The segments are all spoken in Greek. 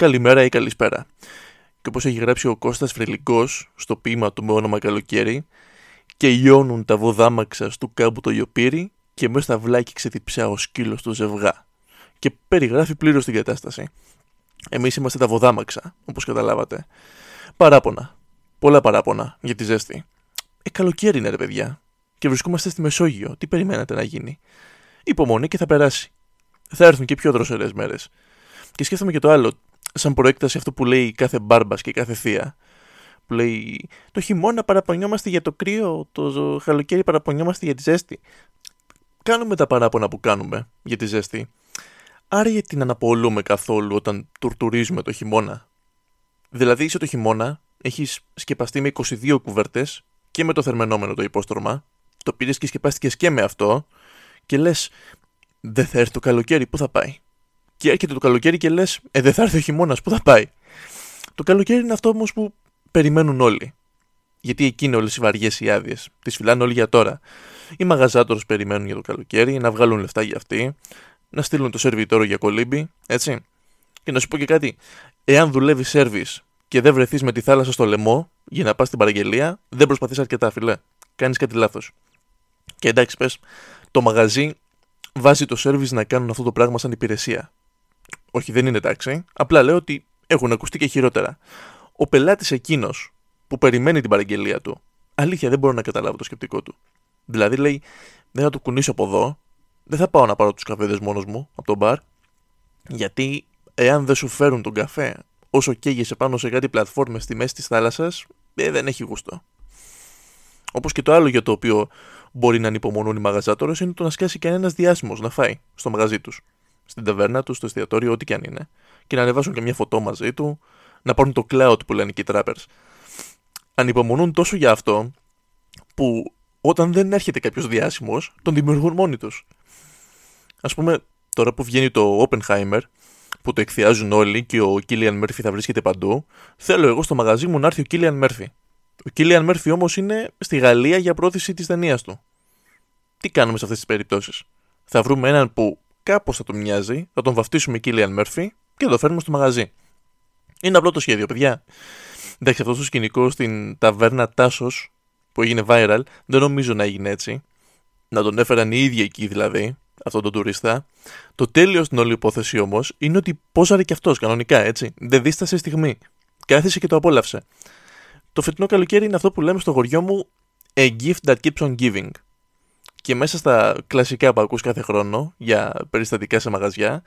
καλημέρα ή καλησπέρα. Και όπως έχει γράψει ο Κώστας Φρελικός στο ποίημα του με όνομα Καλοκαίρι, και λιώνουν τα βοδάμαξα του κάμπου το λιοπύρι και μέσα στα βλάκι ξεδιψά ο σκύλος του ζευγά. Και περιγράφει πλήρως την κατάσταση. Εμείς είμαστε τα βοδάμαξα, όπως καταλάβατε. Παράπονα. Πολλά παράπονα για τη ζέστη. Ε, καλοκαίρι είναι ρε παιδιά. Και βρισκόμαστε στη Μεσόγειο. Τι περιμένατε να γίνει; Υπομονή και θα περάσει. Θα έρθουν και πιο δροσερές μέρες. Και σκέφτομαι και το άλλο, σαν προέκταση αυτό που λέει κάθε μπάρμπας και κάθε θεία. Που λέει Το χειμώνα παραπονιόμαστε για το κρύο, το καλοκαίρι παραπονιόμαστε για τη ζέστη. Κάνουμε τα παράπονα που κάνουμε για τη ζέστη. Άρα γιατί την αναπολούμε καθόλου όταν τουρτουρίζουμε το χειμώνα. Δηλαδή είσαι το χειμώνα, έχεις σκεπαστεί με 22 κουβέρτες και με το θερμενόμενο το υπόστρωμα, το πήρες και σκεπάστηκες και με αυτό, και λες, δεν θα έρθει το καλοκαίρι, πού θα πάει. Και έρχεται το καλοκαίρι και λες, Ε, δεν θα έρθει ο χειμώνας, πού θα πάει; Το καλοκαίρι είναι αυτό όμως που περιμένουν όλοι. Γιατί εκεί είναι όλες οι βαριές οι άδειες. Τις φυλάνε όλοι για τώρα. Οι μαγαζάτορες περιμένουν για το καλοκαίρι, να βγάλουν λεφτά για αυτή, να στείλουν το σερβιτόρο για κολύμπι, έτσι. Και να σου πω και κάτι. Εάν δουλεύει σερβις και δεν βρεθείς με τη θάλασσα στο λαιμό για να πας στην παραγγελία, δεν προσπαθείς αρκετά, φιλέ. Κάνεις κάτι λάθος. Και εντάξει, πες, το μαγαζί βάζει το service να κάνουν αυτό το πράγμα σαν υπηρεσία. Όχι, δεν είναι εντάξει. Απλά λέω ότι έχουν ακουστεί και χειρότερα. Ο πελάτης εκείνος που περιμένει την παραγγελία του, αλήθεια δεν μπορώ να καταλάβω το σκεπτικό του. Δηλαδή λέει, δεν θα του κουνήσω από εδώ, δεν θα πάω να πάρω τους καφέδες μόνος μου από το μπαρ, γιατί εάν δεν σου φέρουν τον καφέ όσο καίγεσαι πάνω σε κάτι πλατφόρμες στη μέση της θάλασσας, ε, δεν έχει γούστο. Όπως και το άλλο για το οποίο μπορεί να ανυπομονούν οι μαγαζάτορες είναι το να σκάσει κανένας διάσημος να φάει στο μαγαζί τους. Στην ταβέρνα του, στο εστιατόριο, ό,τι και αν είναι. Και να ανεβάσουν και μια φωτό μαζί του, να πάρουν το cloud που λένε και οι trappers. Ανυπομονούν τόσο για αυτό, που όταν δεν έρχεται κάποιος διάσημος, τον δημιουργούν μόνοι τους. Α πούμε, τώρα που βγαίνει το Oppenheimer, που το εκθιάζουν όλοι και ο Killian Murphy θα βρίσκεται παντού, θέλω εγώ στο μαγαζί μου να έρθει ο Killian Murphy. Ο Κίλιαν Μέρφυ όμως είναι στη Γαλλία για πρόθεση της ταινίας του. Τι κάνουμε σε αυτές τις περιπτώσεις; Θα βρούμε έναν που κάπω θα τον μοιάζει, θα τον βαφτίσουμε Κίλιαν Μέρφυ και θα το φέρουμε στο μαγαζί. Είναι απλό το σχέδιο, παιδιά. Εντάξει, αυτός το σκηνικός στην ταβέρνα Τάσος που έγινε viral, δεν νομίζω να έγινε έτσι. Να τον έφεραν οι ίδιοι εκεί δηλαδή, αυτόν τον τουρίστα. Το τέλειο στην όλη υπόθεση όμως είναι ότι πόσαρε κι αυτός κανονικά έτσι. Δεν δίστασε στιγμή. Κάθισε και το απόλαυσε. Το φετινό καλοκαίρι είναι αυτό που λέμε στο χωριό μου A gift that keeps on giving. Και μέσα στα κλασικά που ακούς κάθε χρόνο για περιστατικά σε μαγαζιά,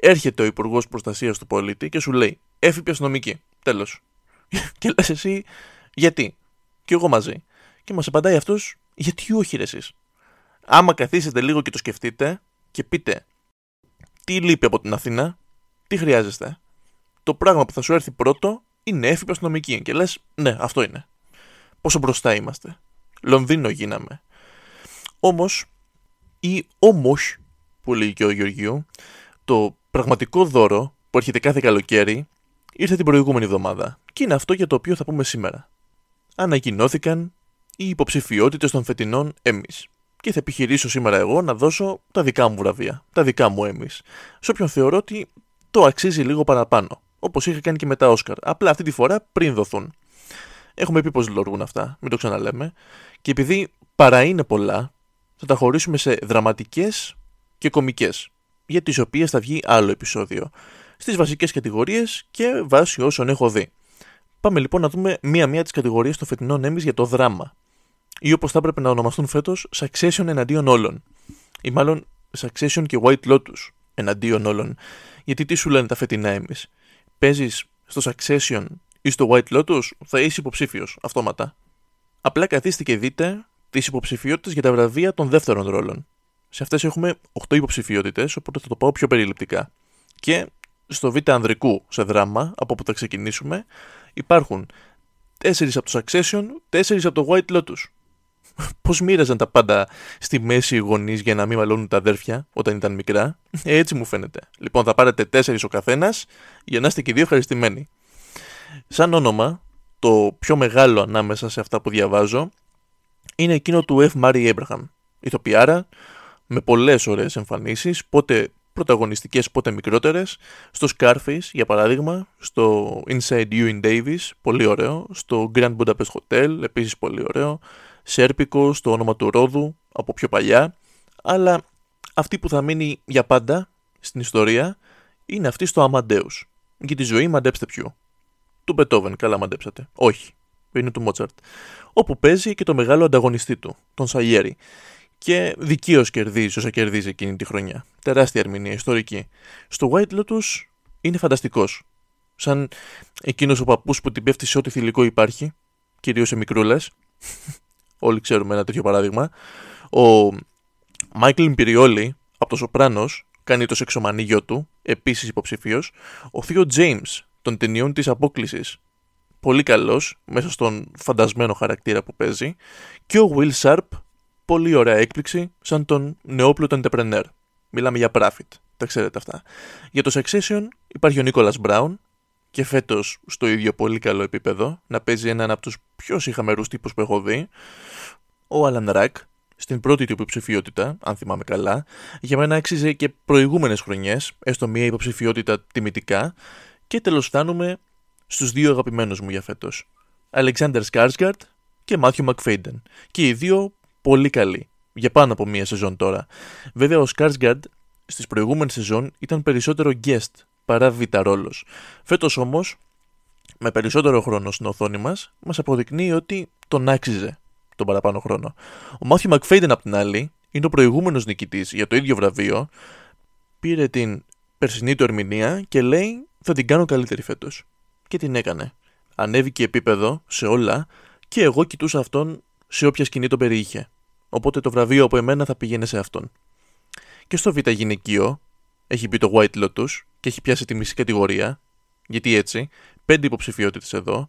έρχεται ο Υπουργός Προστασίας του Πολίτη και σου λέει Έφυπη αστυνομική. Τέλος. και λες εσύ, γιατί. Και εγώ μαζί. Και μας απαντάει αυτός, γιατί όχι ρε εσείς. Άμα καθίσετε λίγο και το σκεφτείτε και πείτε τι λείπει από την Αθήνα, τι χρειάζεστε. Το πράγμα που θα σου έρθει πρώτο είναι έφυπη αστυνομική. Και λες, ναι, αυτό είναι. Πόσο μπροστά είμαστε. Λονδίνο γίναμε. Όμως, ή όμως, που λέει και ο Γεωργίου, το πραγματικό δώρο που έρχεται κάθε καλοκαίρι ήρθε την προηγούμενη εβδομάδα. Και είναι αυτό για το οποίο θα πούμε σήμερα. Ανακοινώθηκαν οι υποψηφιότητες των φετινών εμείς. Και θα επιχειρήσω σήμερα εγώ να δώσω τα δικά μου βραβεία, τα δικά μου εμείς. Σε όποιον θεωρώ ότι το αξίζει λίγο παραπάνω όπως είχα κάνει και με τα Όσκαρ. Απλά αυτή τη φορά πριν δοθούν. Έχουμε πει πώ λειτουργούν αυτά, μην το ξαναλέμε. Και επειδή παρά είναι πολλά, θα τα χωρίσουμε σε δραματικές και κομικές, για τις οποίες θα βγει άλλο επεισόδιο. Στις βασικές κατηγορίες και βάσει όσων έχω δει. Πάμε λοιπόν να δούμε μία-μία τις κατηγορίες των φετινών Emmys για το δράμα. Ή όπως θα έπρεπε να ονομαστούν φέτος, Succession εναντίον όλων. Ή μάλλον Succession και White Lotus εναντίον όλων. Γιατί τι σου λένε τα φετινά Emmys; Παίζεις στο Succession ή στο White Lotus, θα είσαι υποψήφιος αυτόματα. Απλά καθίστε και δείτε τις υποψηφιότητες για τα βραβεία των δεύτερων ρόλων. Σε αυτές έχουμε 8 υποψηφιότητες, οπότε θα το πάω πιο περιληπτικά. Και στο Β' ανδρικού σε δράμα, από όπου θα ξεκινήσουμε, υπάρχουν 4 από το Succession, 4 από το White Lotus. Πώς μοίραζαν τα πάντα στη μέση οι γονείς για να μην μαλώνουν τα αδέρφια όταν ήταν μικρά; Ε, έτσι μου φαίνεται. Λοιπόν, θα πάρετε τέσσερις ο καθένας για να είστε και δύο ευχαριστημένοι. Σαν όνομα, το πιο μεγάλο ανάμεσα σε αυτά που διαβάζω είναι εκείνο του F. Murray Abraham. Ηθοποιάρα, με πολλές ωραίες εμφανίσεις, πότε πρωταγωνιστικές πότε μικρότερες, στο Scarface για παράδειγμα, στο Inside You in Davis, πολύ ωραίο, στο Grand Budapest Hotel, επίσης πολύ ωραίο, Σέρπικο, στο όνομα του Ρόδου, από πιο παλιά, αλλά αυτή που θα μείνει για πάντα στην ιστορία είναι αυτή στο Amadeus. Για τη ζωή μαντέψτε ποιο. Του Μπετόβεν, καλά μαντέψατε. Όχι, είναι του Μότσαρτ. Όπου παίζει και το μεγάλο ανταγωνιστή του, τον Σαγιέρη. Και δικαίως κερδίζει όσα κερδίζει εκείνη τη χρονιά. Τεράστια ερμηνεία, ιστορική. Στο White Lotus είναι φανταστικός. Σαν εκείνος ο παππούς που την πέφτει σε ό,τι θηλυκό υπάρχει, κυρίως σε μικρούλες. Όλοι ξέρουμε ένα τέτοιο παράδειγμα. Ο Μάικλ Ιμπυριόλη από το Σοπράνος κάνει το σεξομανί γιο του, επίσης υποψηφίος. Ο Θείο James των ταινιών της Απόκλησης. Πολύ καλός, μέσα στον φαντασμένο χαρακτήρα που παίζει. Και ο Will Sharp, πολύ ωραία έκπληξη, σαν τον νεόπλουτο entrepreneur. Μιλάμε για profit, τα ξέρετε αυτά. Για το Succession υπάρχει ο Νίκολα Μπράουν, και φέτος στο ίδιο πολύ καλό επίπεδο, να παίζει έναν από τους πιο συχαμερούς τύπους που έχω δει. Ο Άλαν Ρακ, στην πρώτη του υποψηφιότητα, αν θυμάμαι καλά, για μένα άξιζε και προηγούμενες χρονιές, έστω μία υποψηφιότητα τιμητικά, και τέλος φτάνουμε στους δύο αγαπημένους μου για φέτος. Αλεξάντερ Σκάρσγκαρντ και Μάθιου Μακφέιντεν. Και οι δύο πολύ καλοί. Για πάνω από μία σεζόν τώρα. Βέβαια, ο Σκάρσγκαρντ στις προηγούμενες σεζόν ήταν περισσότερο guest παρά β' ρόλο. Φέτος όμως, με περισσότερο χρόνο στην οθόνη μας, μας αποδεικνύει ότι τον άξιζε τον παραπάνω χρόνο. Ο Μάθιου Μακφέιντεν, απ' την άλλη, είναι ο προηγούμενος νικητής για το ίδιο βραβείο. Πήρε την περσινή του ερμηνεία και λέει: Θα την κάνω καλύτερη φέτος. Και την έκανε. Ανέβηκε επίπεδο σε όλα και εγώ κοιτούσα αυτόν σε όποια σκηνή τον περιείχε. Οπότε το βραβείο από εμένα θα πήγαινε σε αυτόν. Και στο Β' γυναικείο έχει μπει το White Lotus και έχει πιάσει τη μισή κατηγορία. Γιατί έτσι, πέντε υποψηφιότητες εδώ.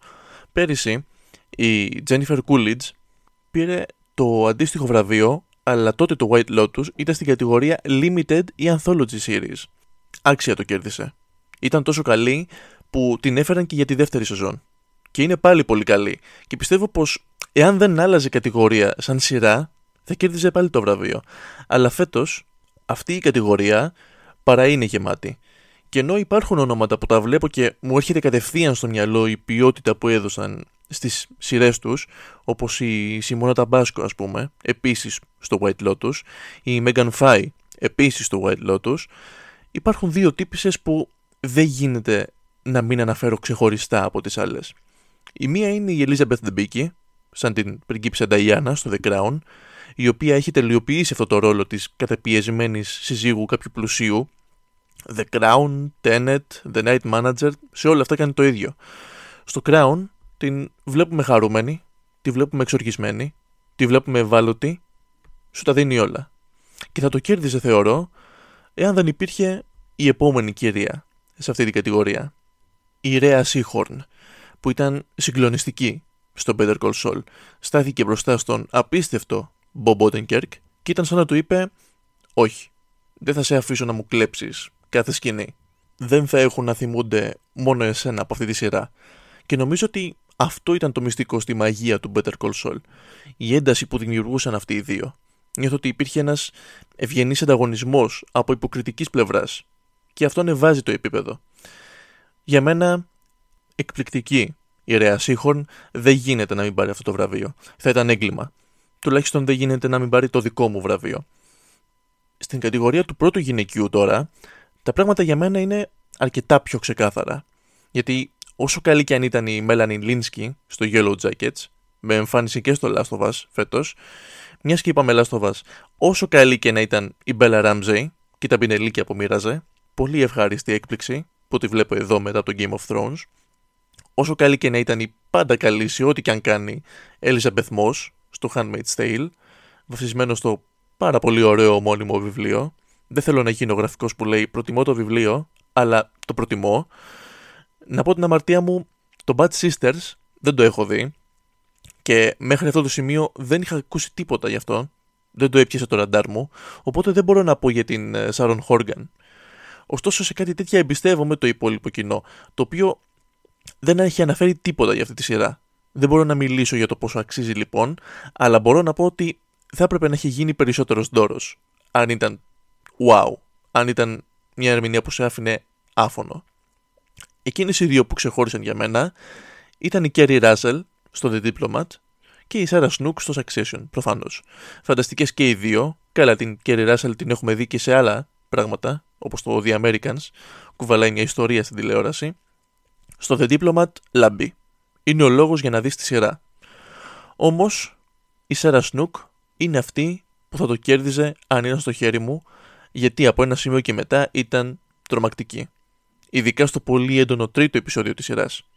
Πέρυσι η Jennifer Coolidge πήρε το αντίστοιχο βραβείο, αλλά τότε το White Lotus ήταν στην κατηγορία Limited ή Anthology Series. Άξια το κέρδισε. Ήταν τόσο καλή που την έφεραν και για τη δεύτερη σεζόν. Και είναι πάλι πολύ καλή. Και πιστεύω πως εάν δεν άλλαζε κατηγορία σαν σειρά, θα κέρδιζε πάλι το βραβείο. Αλλά φέτος αυτή η κατηγορία παρά είναι γεμάτη. Και ενώ υπάρχουν ονόματα που τα βλέπω και μου έρχεται κατευθείαν στο μυαλό η ποιότητα που έδωσαν στις σειρές τους, όπως η Σιμώνα Ταμπάσκο ας πούμε, επίσης στο White Lotus, η Megan Fay επίσης στο White Lotus, υπάρχουν δύο τύπησες που δεν γίνεται να μην αναφέρω ξεχωριστά από τις άλλες. Η μία είναι η Elizabeth Debicki, σαν την πριγκίπισσα Diana στο The Crown, η οποία έχει τελειοποιήσει αυτό το ρόλο της κατεπιεσμένης συζύγου κάποιου πλουσίου The Crown, Tenet, The Night Manager, σε όλα αυτά κάνει το ίδιο. Στο Crown την βλέπουμε χαρούμενη, τη βλέπουμε εξοργισμένη, τη βλέπουμε ευάλωτη, σου τα δίνει όλα. Και θα το κέρδιζε θεωρώ, εάν δεν υπήρχε η επόμενη κυρία σε αυτή την κατηγορία. Η Ρέα Σίχορν, που ήταν συγκλονιστική στο Better Call Saul. Στάθηκε μπροστά στον απίστευτο Bob Odenkirk και ήταν σαν να του είπε «Όχι, δεν θα σε αφήσω να μου κλέψεις κάθε σκηνή. Δεν θα έχουν να θυμούνται μόνο εσένα από αυτή τη σειρά. Και νομίζω ότι αυτό ήταν το μυστικό στη μαγεία του Better Call Saul. Η ένταση που δημιουργούσαν αυτοί οι δύο. Νιώθω ότι υπήρχε ένας ευγενής ανταγωνισμός από υποκριτικής πλευράς. Και αυτό ανεβάζει το επίπεδο. Για μένα, εκπληκτική η Ρέα Σίχορν δεν γίνεται να μην πάρει αυτό το βραβείο. Θα ήταν έγκλημα. Τουλάχιστον δεν γίνεται να μην πάρει το δικό μου βραβείο. Στην κατηγορία του πρώτου γυναικείου τώρα, τα πράγματα για μένα είναι αρκετά πιο ξεκάθαρα. Γιατί όσο καλή και αν ήταν η Μέλανιν Λίνσκι στο Yellow Jackets, με εμφάνιση και στο Last of Us φέτος, μιας και είπαμε Last of Us, όσο καλή και να ήταν η Μπέλα Ramsey και τα πινελίκια που μοίραζε, πολύ ευχάριστη έκπληξη που τη βλέπω εδώ μετά το Game of Thrones, όσο καλή και να ήταν η πάντα καλή σε ό,τι και αν κάνει Elizabeth Moss στο Handmaid's Tale, βασισμένο στο πάρα πολύ ωραίο ομώνυμο βιβλίο, δεν θέλω να γίνω γραφικός που λέει προτιμώ το βιβλίο, αλλά το προτιμώ. Να πω την αμαρτία μου, το Bad Sisters δεν το έχω δει και μέχρι αυτό το σημείο δεν είχα ακούσει τίποτα γι' αυτό. Δεν το έπιασε το ραντάρ μου, οπότε δεν μπορώ να πω για την Σάρον Χόργαν. Ωστόσο σε κάτι τέτοια εμπιστεύομαι το υπόλοιπο κοινό, το οποίο δεν έχει αναφέρει τίποτα για αυτή τη σειρά. Δεν μπορώ να μιλήσω για το πόσο αξίζει λοιπόν, αλλά μπορώ να πω ότι θα έπρεπε να έχει γίνει περισσότερος δώρος. Αν ήταν wow, αν ήταν μια ερμηνεία που σε άφηνε άφωνο. Εκείνες οι δύο που ξεχώρισαν για μένα ήταν η Κέρι Ράσελ στο The Diplomat και η Σάρα Σνούκ στο Succession, προφανώς. Φανταστικές και οι δύο. Καλά, την Κέρι Ράσελ την έχουμε δει και σε άλλα πράγματα, όπως το The Americans, κουβαλάει μια ιστορία στην τηλεόραση. Στο The Diplomat, λάμπει. Είναι ο λόγος για να δεις τη σειρά. Όμως, η Σάρα Σνούκ είναι αυτή που θα το κέρδιζε αν ήταν στο χέρι μου, γιατί από ένα σημείο και μετά ήταν τρομακτική. Ειδικά στο πολύ έντονο τρίτο επεισόδιο της σειράς.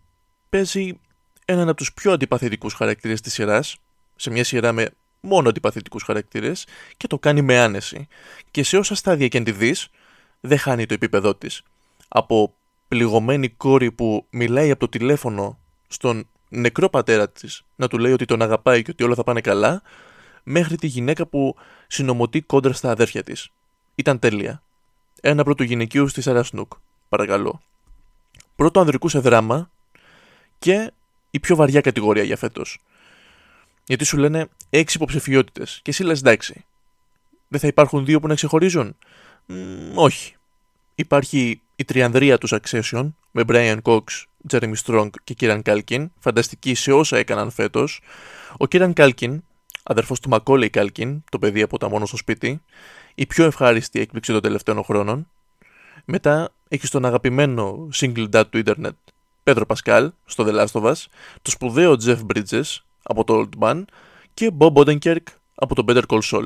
Παίζει έναν από τους πιο αντιπαθητικούς χαρακτήρες της σειράς, σε μια σειρά με μόνο αντιπαθητικούς χαρακτήρες, και το κάνει με άνεση. Και σε όσα στάδια και αν τη δεις, δεν χάνει το επίπεδό της. Από πληγωμένη κόρη που μιλάει από το τηλέφωνο στον νεκρό πατέρα της να του λέει ότι τον αγαπάει και ότι όλα θα πάνε καλά, μέχρι τη γυναίκα που συνομωτεί κόντρα στα αδέρφια της. Ήταν τέλεια. Ένα πρώτο γυναικείο στη Σάρα Σνούκ. Παρακαλώ. Πρώτο ανδρικού σε δράμα και η πιο βαριά κατηγορία για φέτος. Γιατί σου λένε έξι υποψηφιότητες και εσύ λες εντάξει. Δεν θα υπάρχουν δύο που να ξεχωρίζουν. Όχι. Υπάρχει η τριανδρία τους Succession με Brian Cox, Jeremy Strong και Kieran Culkin, φανταστική σε όσα έκαναν φέτος. Ο Kieran Culkin, αδερφός του Macaulay Culkin, το παιδί από τα μόνο στο σπίτι, η πιο ευχάριστη έκπληξη των τελευταίων χρόνων. Μετά έχει τον αγαπημένο single dad του ίντερνετ Πέτρο Πασκάλ στο The Last of Us, το σπουδαίο Jeff Bridges από το Old Man και Bob Odenkirk από το Better Call Saul.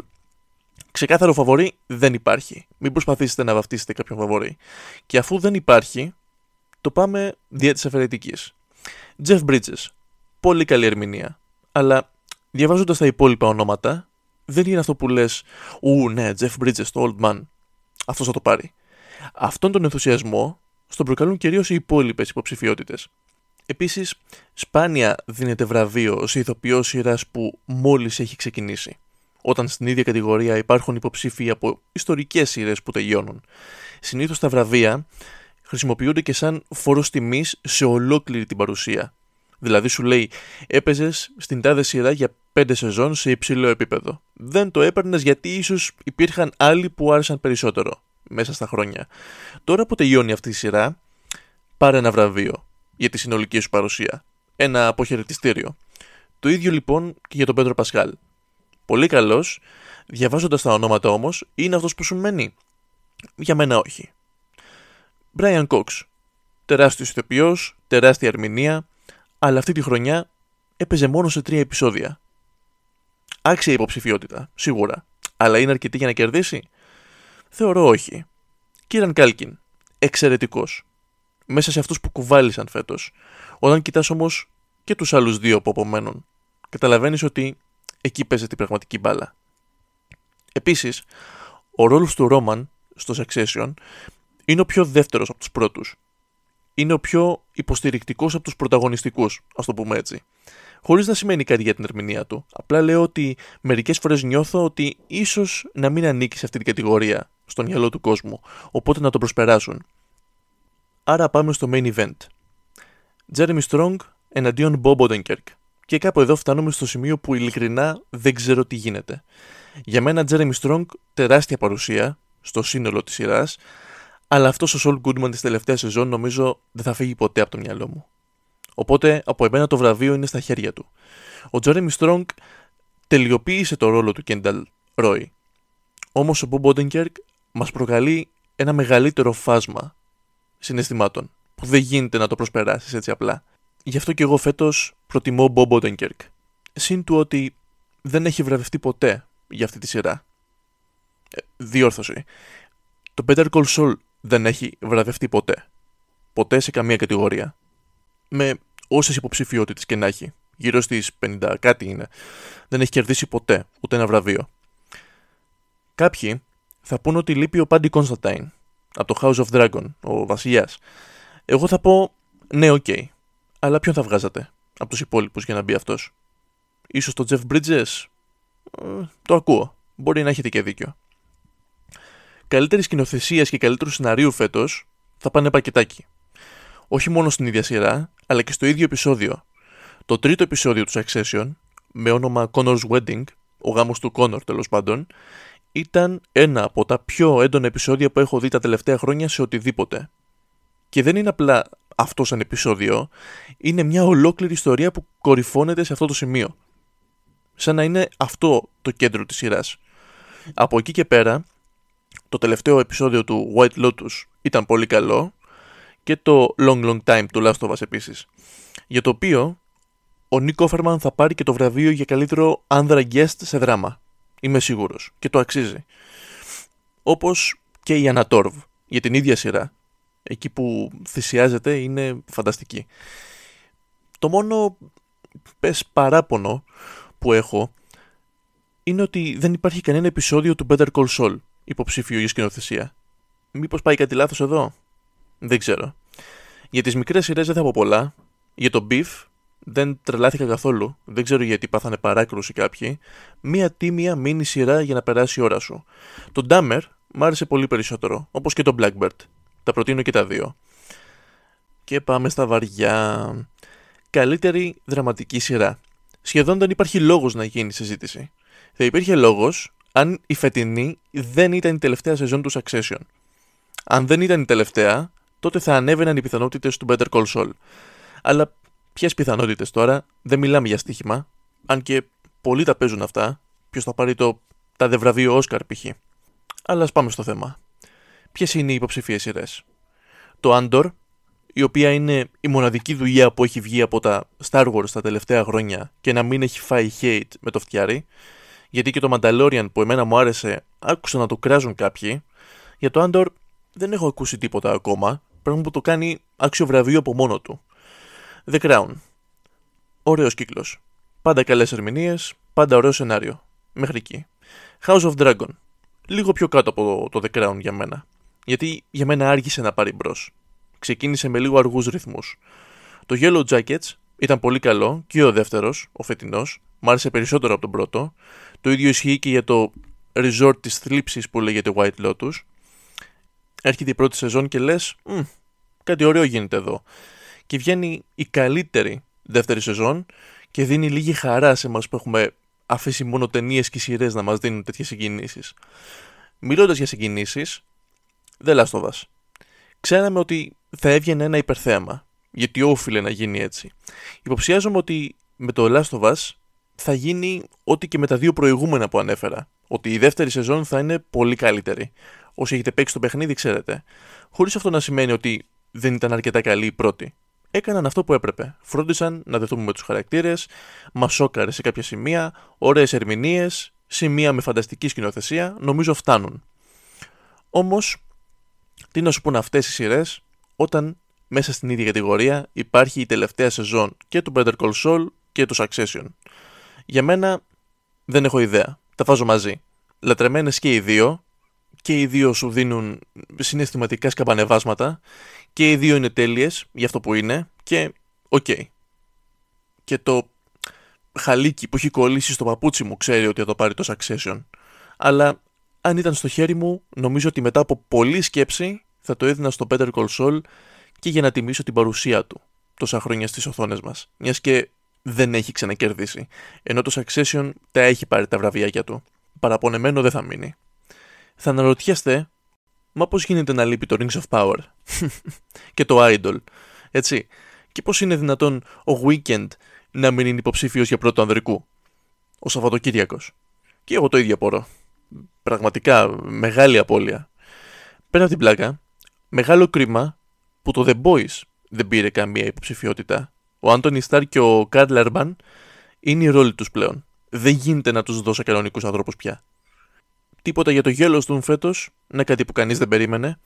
Ξεκάθαρο φαβορή δεν υπάρχει. Μην προσπαθήσετε να βαφτίσετε κάποιον φαβορή. Και αφού δεν υπάρχει, το πάμε δια της αφαιρετικής. Jeff Bridges. Πολύ καλή ερμηνεία. Αλλά διαβάζοντας τα υπόλοιπα ονόματα, δεν είναι αυτό που λες «Ου, ναι, Jeff Bridges, το Old Man». Αυτός θα το πάρει. Αυτόν τον ενθουσιασμό στον προκαλούν κυρίως οι υπόλοιπες υποψηφιότητες. Επίσης, σπάνια δίνεται βραβείο σε ηθοποιός σειράς που μόλις έχει ξεκινήσει. Όταν στην ίδια κατηγορία υπάρχουν υποψήφοι από ιστορικές σειρές που τελειώνουν. Συνήθως τα βραβεία χρησιμοποιούνται και σαν φόρο τιμής σε ολόκληρη την παρουσία. Δηλαδή σου λέει, έπαιζες στην τάδε σειρά για πέντε σεζόν σε υψηλό επίπεδο. Δεν το έπαιρνες γιατί ίσως υπήρχαν άλλοι που άρεσαν περισσότερο μέσα στα χρόνια. Τώρα που τελειώνει αυτή η σειρά, πάρε ένα βραβείο για τη συνολική σου παρουσία. Ένα αποχαιρετιστήριο. Το ίδιο λοιπόν και για τον Πέντρο Πασχάλ. Πολύ καλός, διαβάζοντας τα ονόματα όμως, είναι αυτός που σου μένει. Για μένα όχι. Brian Cox. Τεράστιος ηθοποιός, τεράστια ερμηνεία, αλλά αυτή τη χρονιά έπαιζε μόνο σε τρία επεισόδια. Άξια υποψηφιότητα, σίγουρα. Αλλά είναι αρκετή για να κερδίσει; Θεωρώ όχι. Κίραν Κάλκιν. Εξαιρετικός. Μέσα σε αυτούς που κουβάλισαν φέτος. Όταν κοιτάς όμως και τους άλλους δύο που απομένουν, καταλαβαίνεις ότι εκεί παίζεται η πραγματική μπάλα. Επίσης, ο ρόλος του Ρόμαν στο Succession είναι ο πιο δεύτερος από τους πρώτους. Είναι ο πιο υποστηρικτικός από τους πρωταγωνιστικούς, ας το πούμε έτσι χωρίς να σημαίνει κάτι για την ερμηνεία του. Απλά λέω ότι μερικές φορές νιώθω ότι ίσως να μην ανήκει σε αυτή την κατηγορία στο μυαλό του κόσμου, οπότε να το προσπεράσουν. Άρα πάμε στο main event. Jeremy Strong εναντίον Bob Odenkirk. Και κάπου εδώ φτάνουμε στο σημείο που ειλικρινά δεν ξέρω τι γίνεται. Για μένα Jeremy Strong τεράστια παρουσία στο σύνολο της σειράς, αλλά αυτός ο Saul Goodman της τελευταίας σεζόν νομίζω δεν θα φύγει ποτέ από το μυαλό μου. Οπότε από εμένα το βραβείο είναι στα χέρια του. Ο Τζέρεμι Στρόγκ τελειοποίησε το ρόλο του Κένταλ Ρόι. Όμως ο Μπομπ Οντενκέρκ μας προκαλεί ένα μεγαλύτερο φάσμα συναισθημάτων που δεν γίνεται να το προσπεράσεις έτσι απλά. Γι' αυτό και εγώ φέτος προτιμώ Μπομπ Οντενκέρκ. Συν του ότι δεν έχει βραβευτεί ποτέ για αυτή τη σειρά. Ε, διόρθωση. Το Better Call Saul δεν έχει βραβευτεί ποτέ. Ποτέ σε καμία κατηγορία με όσες υποψηφιότητες και να έχει. Γύρω στις 50 κάτι είναι. Δεν έχει κερδίσει ποτέ ούτε ένα βραβείο. Κάποιοι θα πουν ότι λείπει ο Πάντι Κονσιντάιν από το House of Dragon, ο βασιλιάς. Εγώ θα πω ναι, OK. Okay. Αλλά ποιον θα βγάζατε; Από τους υπόλοιπους για να μπει αυτός. Ίσως το Jeff Bridges. Ε, το ακούω. Μπορεί να έχετε και δίκιο. Καλύτερη σκηνοθεσίας και καλύτερου σεναρίου φέτος θα πάνε πακετάκι όχι μόνο στην ίδια σειρά, αλλά και στο ίδιο επεισόδιο. Το τρίτο επεισόδιο του Succession, με όνομα Connor's Wedding, ο γάμος του Connor τέλος πάντων, ήταν ένα από τα πιο έντονα επεισόδια που έχω δει τα τελευταία χρόνια σε οτιδήποτε. Και δεν είναι απλά αυτός σαν επεισόδιο, είναι μια ολόκληρη ιστορία που κορυφώνεται σε αυτό το σημείο. Σαν να είναι αυτό το κέντρο της σειράς. Από εκεί και πέρα, το τελευταίο επεισόδιο του White Lotus ήταν πολύ καλό και το Long Long Time του Last of Us επίσης. Για το οποίο ο Νίκ Όφερμαν θα πάρει και το βραβείο για καλύτερο άνδρα guest σε δράμα. Είμαι σίγουρος και το αξίζει. Όπως και η Ανατόρβ για την ίδια σειρά. Εκεί που θυσιάζεται είναι φανταστική. Το μόνο πες παράπονο που έχω είναι ότι δεν υπάρχει κανένα επεισόδιο του Better Call Saul υποψήφιο για σκηνοθεσία. Μήπως πάει κάτι λάθος εδώ; Δεν ξέρω. Για τις μικρές σειρές δεν θα πω πολλά. Για το Beef δεν τρελάθηκα καθόλου. Δεν ξέρω γιατί πάθανε παράκρουση κάποιοι. Μία τίμια μίνι σειρά για να περάσει η ώρα σου. Το Dahmer μ' άρεσε πολύ περισσότερο, όπως και το Blackbird. Τα προτείνω και τα δύο. Και πάμε στα βαριά. Καλύτερη δραματική σειρά. Σχεδόν δεν υπάρχει λόγος να γίνει συζήτηση. Θα υπήρχε λόγος αν η φετινή δεν ήταν η τελευταία σεζόν του Succession. Αν δεν ήταν η τελευταία, τότε θα ανέβαιναν οι πιθανότητες του Better Call Saul. Αλλά ποιες πιθανότητες τώρα, δεν μιλάμε για στοίχημα, αν και πολλοί τα παίζουν αυτά. Ποιος θα πάρει το τα βραβείο Όσκαρ π.χ. Αλλά ας πάμε στο θέμα. Ποιες είναι οι υποψηφίες σειρές; Το Andor, η οποία είναι η μοναδική δουλειά που έχει βγει από τα Star Wars τα τελευταία χρόνια και να μην έχει φάει hate με το φτιάρι, γιατί και το Mandalorian που εμένα μου άρεσε, άκουσα να το κράζουν κάποιοι. Για το Andor δεν έχω ακούσει τίποτα ακόμα, πράγμα που το κάνει άξιο βραβείο από μόνο του. The Crown. Ωραίος κύκλος. Πάντα καλές ερμηνείες, πάντα ωραίο σενάριο. Μέχρι εκεί. House of Dragon. Λίγο πιο κάτω από το, The Crown για μένα. Γιατί για μένα άργησε να πάρει μπρος. Ξεκίνησε με λίγο αργούς ρυθμούς. Το Yellow Jackets ήταν πολύ καλό και ο δεύτερος, ο φετινός, μου άρεσε περισσότερο από τον πρώτο. Το ίδιο ισχύει και για το resort της θλίψης που λέγεται White Lotus. Έρχεται η πρώτη σεζόν και λες, κάτι ωραίο γίνεται εδώ. Και βγαίνει η καλύτερη δεύτερη σεζόν και δίνει λίγη χαρά σε μας που έχουμε αφήσει μόνο ταινίες και σειρές να μας δίνουν τέτοιες συγκινήσεις. Μιλώντας για συγκινήσεις, δεν λάστοβας. Ξέραμε ότι θα έβγαινε ένα υπερθέαμα, γιατί όφιλε να γίνει έτσι. Υποψιάζομαι ότι με το Last of Us θα γίνει ό,τι και με τα δύο προηγούμενα που ανέφερα. Ότι η δεύτερη σεζόν θα είναι πολύ καλύτερη. Όσοι έχετε παίξει το παιχνίδι, ξέρετε. Χωρίς αυτό να σημαίνει ότι δεν ήταν αρκετά καλή η πρώτη. Έκαναν αυτό που έπρεπε. Φρόντισαν να δεθούμε με τους χαρακτήρες, μας σόκαρε σε κάποια σημεία, ωραίες ερμηνείες, σημεία με φανταστική σκηνοθεσία, νομίζω φτάνουν. Όμως, τι να σου πούν αυτές οι σειρές, όταν μέσα στην ίδια κατηγορία υπάρχει η τελευταία σεζόν και του Better Call Saul και του Succession. Για μένα δεν έχω ιδέα. Τα βάζω μαζί. Λατρεμένες και οι δύο. Και οι δύο σου δίνουν συναισθηματικά σκαμπανεβάσματα. Και οι δύο είναι τέλειες για αυτό που είναι. Και οκ. Και το χαλίκι που έχει κολλήσει στο παπούτσι μου ξέρει ότι θα το πάρει το Succession. Αλλά αν ήταν στο χέρι μου, νομίζω ότι μετά από πολλή σκέψη θα το έδινα στο Better Call Saul και για να τιμήσω την παρουσία του τόσα χρόνια στις οθόνες μας. Μιας και δεν έχει ξανακερδίσει. Ενώ το Succession τα έχει πάρει τα βραβιάκια του. Παραπονεμένο δεν θα μείνει. Θα αναρωτιέστε, μα πώς γίνεται να λείπει το Rings of Power και το Idol, έτσι. Και πώς είναι δυνατόν ο Weekend να μην είναι υποψήφιος για πρώτο ανδρικού, ο Σαββατοκύριακος. Και εγώ το ίδιο απορώ. Πραγματικά μεγάλη απώλεια. Πέρα από την πλάκα, μεγάλο κρίμα που το The Boys δεν πήρε καμία υποψηφιότητα ο Άντωνι Σταρ και ο Καρλ Έρμπαν είναι οι ρόλοι τους πλέον. Δεν γίνεται να τους δώσω κανονικούς ανθρώπους πια. Τίποτα για το Yellowstone φέτος, είναι κάτι που κανείς δεν περίμενε.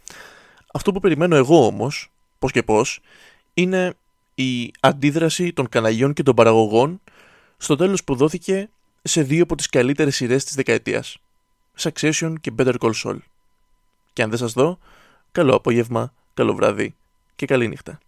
Αυτό που περιμένω εγώ όμως, πώς και πώς, είναι η αντίδραση των καναλιών και των παραγωγών στο τέλος που δόθηκε σε δύο από τις καλύτερες σειρές της δεκαετίας. Succession και Better Call Saul. Και αν δεν σας δω, καλό απόγευμα, καλό βράδυ και καλή νύχτα.